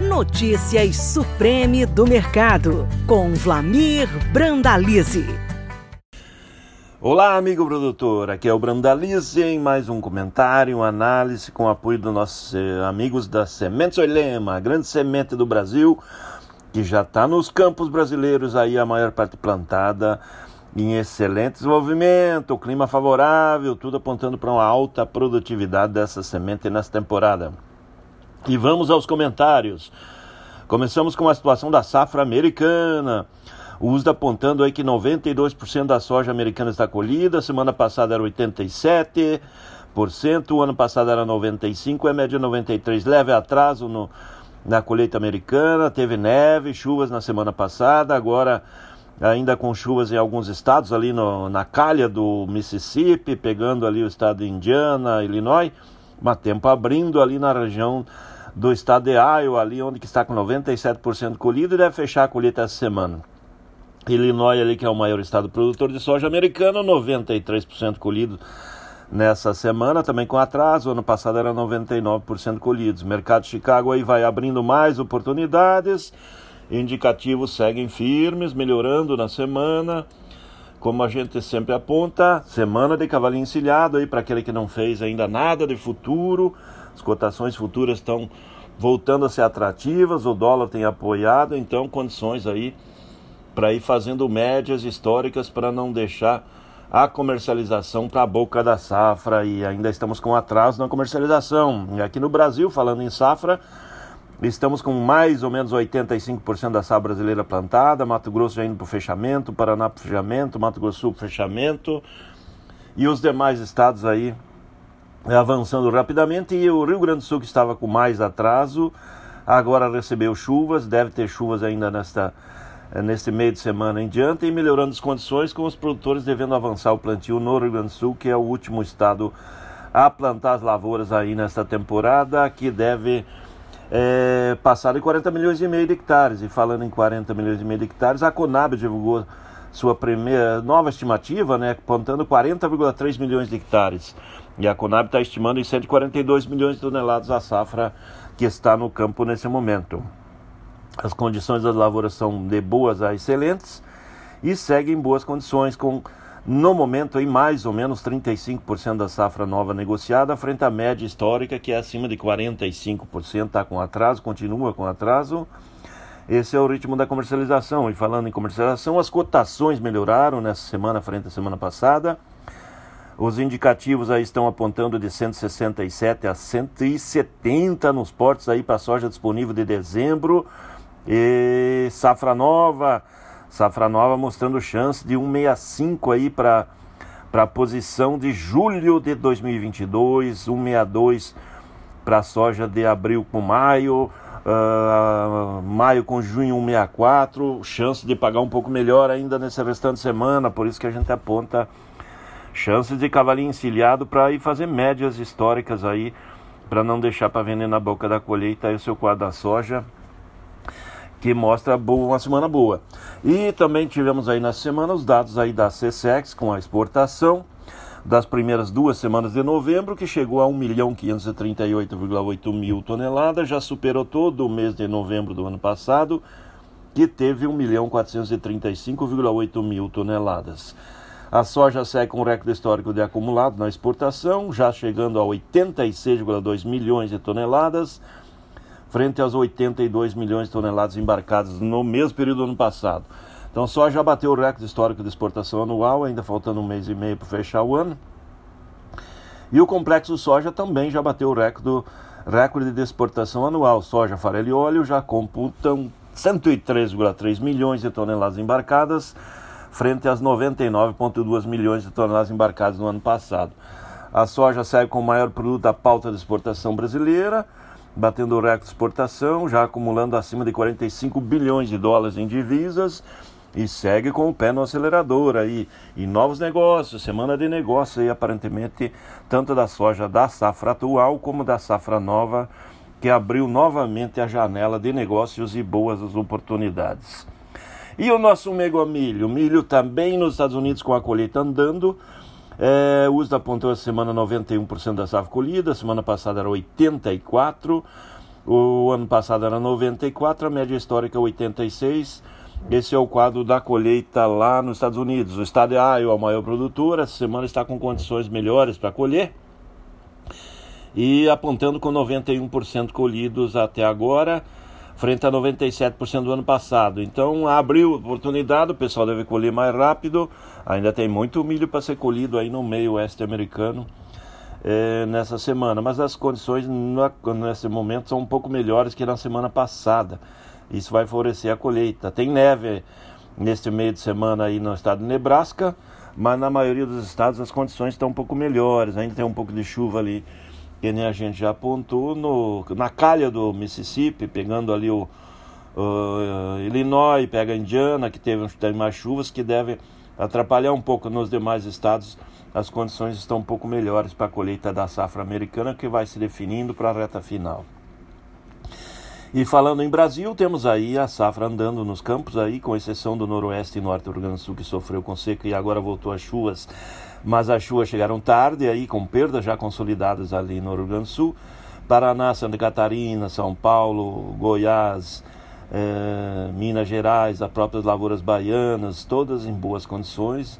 Notícias Supreme do Mercado, com Vlamir Brandalize. Olá, amigo produtor. Aqui é o Brandalize em mais um comentário, uma análise com apoio dos nossos eh, amigos da Sementes Oilema, a grande semente do Brasil, que já está nos campos brasileiros aí, a maior parte plantada em excelente desenvolvimento, clima favorável, tudo apontando para uma alta produtividade dessa semente nessa temporada. E vamos aos comentários. Começamos com a situação da safra americana. O USDA apontando aí que 92% da soja americana está colhida, semana passada era 87%, o ano passado era 95%, é média 93%, leve atraso no, na colheita americana, teve neve, chuvas na semana passada, agora ainda com chuvas em alguns estados, ali no, na calha do Mississippi, pegando ali o estado de Indiana, Illinois, mas tempo abrindo ali na região do estado de Iowa, ali onde que está com 97% colhido e deve fechar a colheita essa semana. Illinois ali que é o maior estado produtor de soja americano, 93% colhido nessa semana, também com atraso, ano passado era 99% colhidos. Mercado de Chicago aí vai abrindo mais oportunidades, indicativos seguem firmes, melhorando na semana. Como a gente sempre aponta, semana de cavalinho encilhado aí para aquele que não fez ainda nada de futuro. As cotações futuras estão voltando a ser atrativas, o dólar tem apoiado, então condições aí para ir fazendo médias históricas para não deixar a comercialização para a boca da safra e ainda estamos com atraso na comercialização. E aqui no Brasil, falando em safra, Estamos com mais ou menos 85% da safra brasileira plantada, Mato Grosso já indo para o fechamento, Paraná para fechamento, Mato Grosso Sul para fechamento, e os demais estados aí avançando rapidamente, e o Rio Grande do Sul que estava com mais atraso, agora recebeu chuvas, deve ter chuvas ainda nesta, neste meio de semana em diante, e melhorando as condições, com os produtores devendo avançar o plantio no Rio Grande do Sul, que é o último estado a plantar as lavouras aí nesta temporada, que deve é, em 40 milhões e meio de hectares. E falando em 40 milhões e meio de hectares, a Conab divulgou sua primeira nova estimativa, né, apontando 40,3 milhões de hectares. E a Conab está estimando em 142 milhões de toneladas a safra que está no campo nesse momento. As condições das lavouras são de boas a excelentes e seguem em boas condições, com no momento, em mais ou menos 35% da safra nova negociada, frente à média histórica, que é acima de 45%, está com atraso, continua com atraso. Esse é o ritmo da comercialização. E falando em comercialização, as cotações melhoraram nessa semana frente à semana passada. Os indicativos aí estão apontando de 167 a 170 nos portos aí para soja disponível de dezembro. E safra nova Safra Nova mostrando chance de 165 aí para para a posição de julho de 2022, 162 para a soja de abril com maio, uh, maio com junho 164, chance de pagar um pouco melhor ainda nessa restante semana, por isso que a gente aponta chances de cavalinho encilhado para ir fazer médias históricas aí, para não deixar para vender na boca da colheita aí o seu quadro da soja que mostra boa, uma semana boa. E também tivemos aí na semana os dados aí da CSEX com a exportação das primeiras duas semanas de novembro, que chegou a 1.538,8 mil toneladas, já superou todo o mês de novembro do ano passado, que teve 1.435,8 mil toneladas. A soja segue um recorde histórico de acumulado na exportação, já chegando a 86,2 milhões de toneladas, frente aos 82 milhões de toneladas embarcadas no mesmo período do ano passado. Então, só já bateu o recorde histórico de exportação anual, ainda faltando um mês e meio para fechar o ano. E o complexo soja também já bateu o recorde, recorde de exportação anual. Soja, farelo e óleo já computam 103,3 milhões de toneladas embarcadas, frente às 99,2 milhões de toneladas embarcadas no ano passado. A soja segue com o maior produto da pauta de exportação brasileira, batendo o recorde de exportação, já acumulando acima de 45 bilhões de dólares em divisas e segue com o pé no acelerador aí. E novos negócios, semana de negócio aí, aparentemente, tanto da soja da safra atual como da safra nova, que abriu novamente a janela de negócios e boas oportunidades. E o nosso mega milho? Milho também nos Estados Unidos com a colheita andando, é, o USDA apontou essa semana 91% da safra colhida, semana passada era 84%. O ano passado era 94, a média histórica 86. Esse é o quadro da colheita lá nos Estados Unidos. O estado de Iowa, a maior produtora, essa semana está com condições melhores para colher e apontando com 91% colhidos até agora, frente a 97% do ano passado. Então abriu oportunidade, o pessoal deve colher mais rápido. Ainda tem muito milho para ser colhido aí no meio oeste americano é, nessa semana, mas as condições nesse momento são um pouco melhores que na semana passada. Isso vai favorecer a colheita. Tem neve neste meio de semana aí no estado de Nebraska, mas na maioria dos estados as condições estão um pouco melhores. Ainda tem um pouco de chuva ali, que nem a gente já apontou, no, na calha do Mississippi, pegando ali o Illinois, pega a Indiana, que teve, tem mais chuvas, que devem atrapalhar um pouco nos demais estados as condições estão um pouco melhores para a colheita da safra americana, que vai se definindo para a reta final. E falando em Brasil, temos aí a safra andando nos campos aí, com exceção do noroeste e norte do Rio Grande do Sul, que sofreu com seca e agora voltou às chuvas. Mas as chuvas chegaram tarde aí, com perdas já consolidadas ali no Rio Grande do Sul. Paraná, Santa Catarina, São Paulo, Goiás, eh, Minas Gerais, as próprias lavouras baianas, todas em boas condições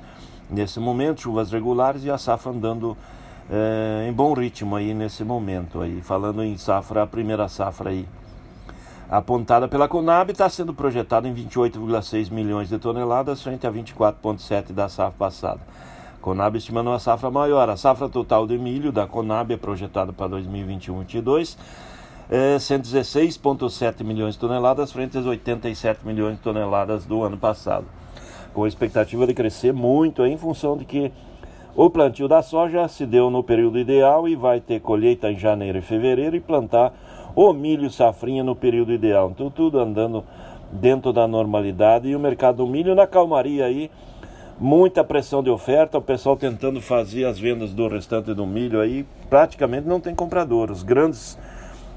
nesse momento, chuvas regulares e a safra andando é, em bom ritmo aí nesse momento aí. Falando em safra, a primeira safra aí apontada pela Conab está sendo projetada em 28,6 milhões de toneladas frente a 24,7 da safra passada. Conab estimando uma safra maior. A safra total de milho da Conab é projetada para 2021-22 é 116,7 milhões de toneladas frente às 87 milhões de toneladas do ano passado com expectativa de crescer muito em função de que o plantio da soja se deu no período ideal e vai ter colheita em janeiro e fevereiro e plantar o milho safrinha no período ideal. Então tudo andando dentro da normalidade e o mercado do milho na calmaria aí, muita pressão de oferta, o pessoal tentando fazer as vendas do restante do milho aí, praticamente não tem comprador. Os grandes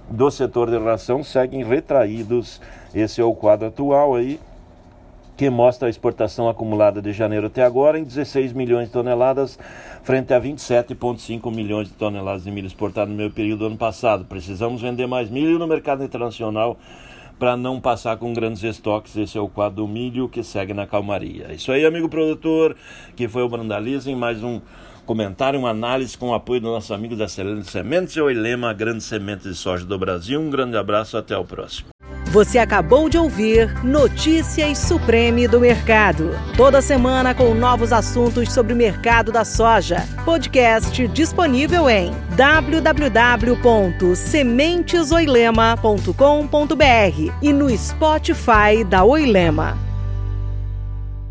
do setor de ração seguem retraídos. Esse é o quadro atual aí que mostra a exportação acumulada de janeiro até agora em 16 milhões de toneladas, frente a 27,5 milhões de toneladas de milho exportado no mesmo período do ano passado. Precisamos vender mais milho no mercado internacional para não passar com grandes estoques. Esse é o quadro do milho que segue na calmaria. Isso aí, amigo produtor, que foi o Brandaliza em mais um comentário, uma análise com o apoio do nosso amigo da Sementes e Oilema, grande semente de soja do Brasil. Um grande abraço, até o próximo. Você acabou de ouvir Notícias Supreme do Mercado. Toda semana com novos assuntos sobre o mercado da soja. Podcast disponível em www.sementesoilema.com.br e no Spotify da Oilema.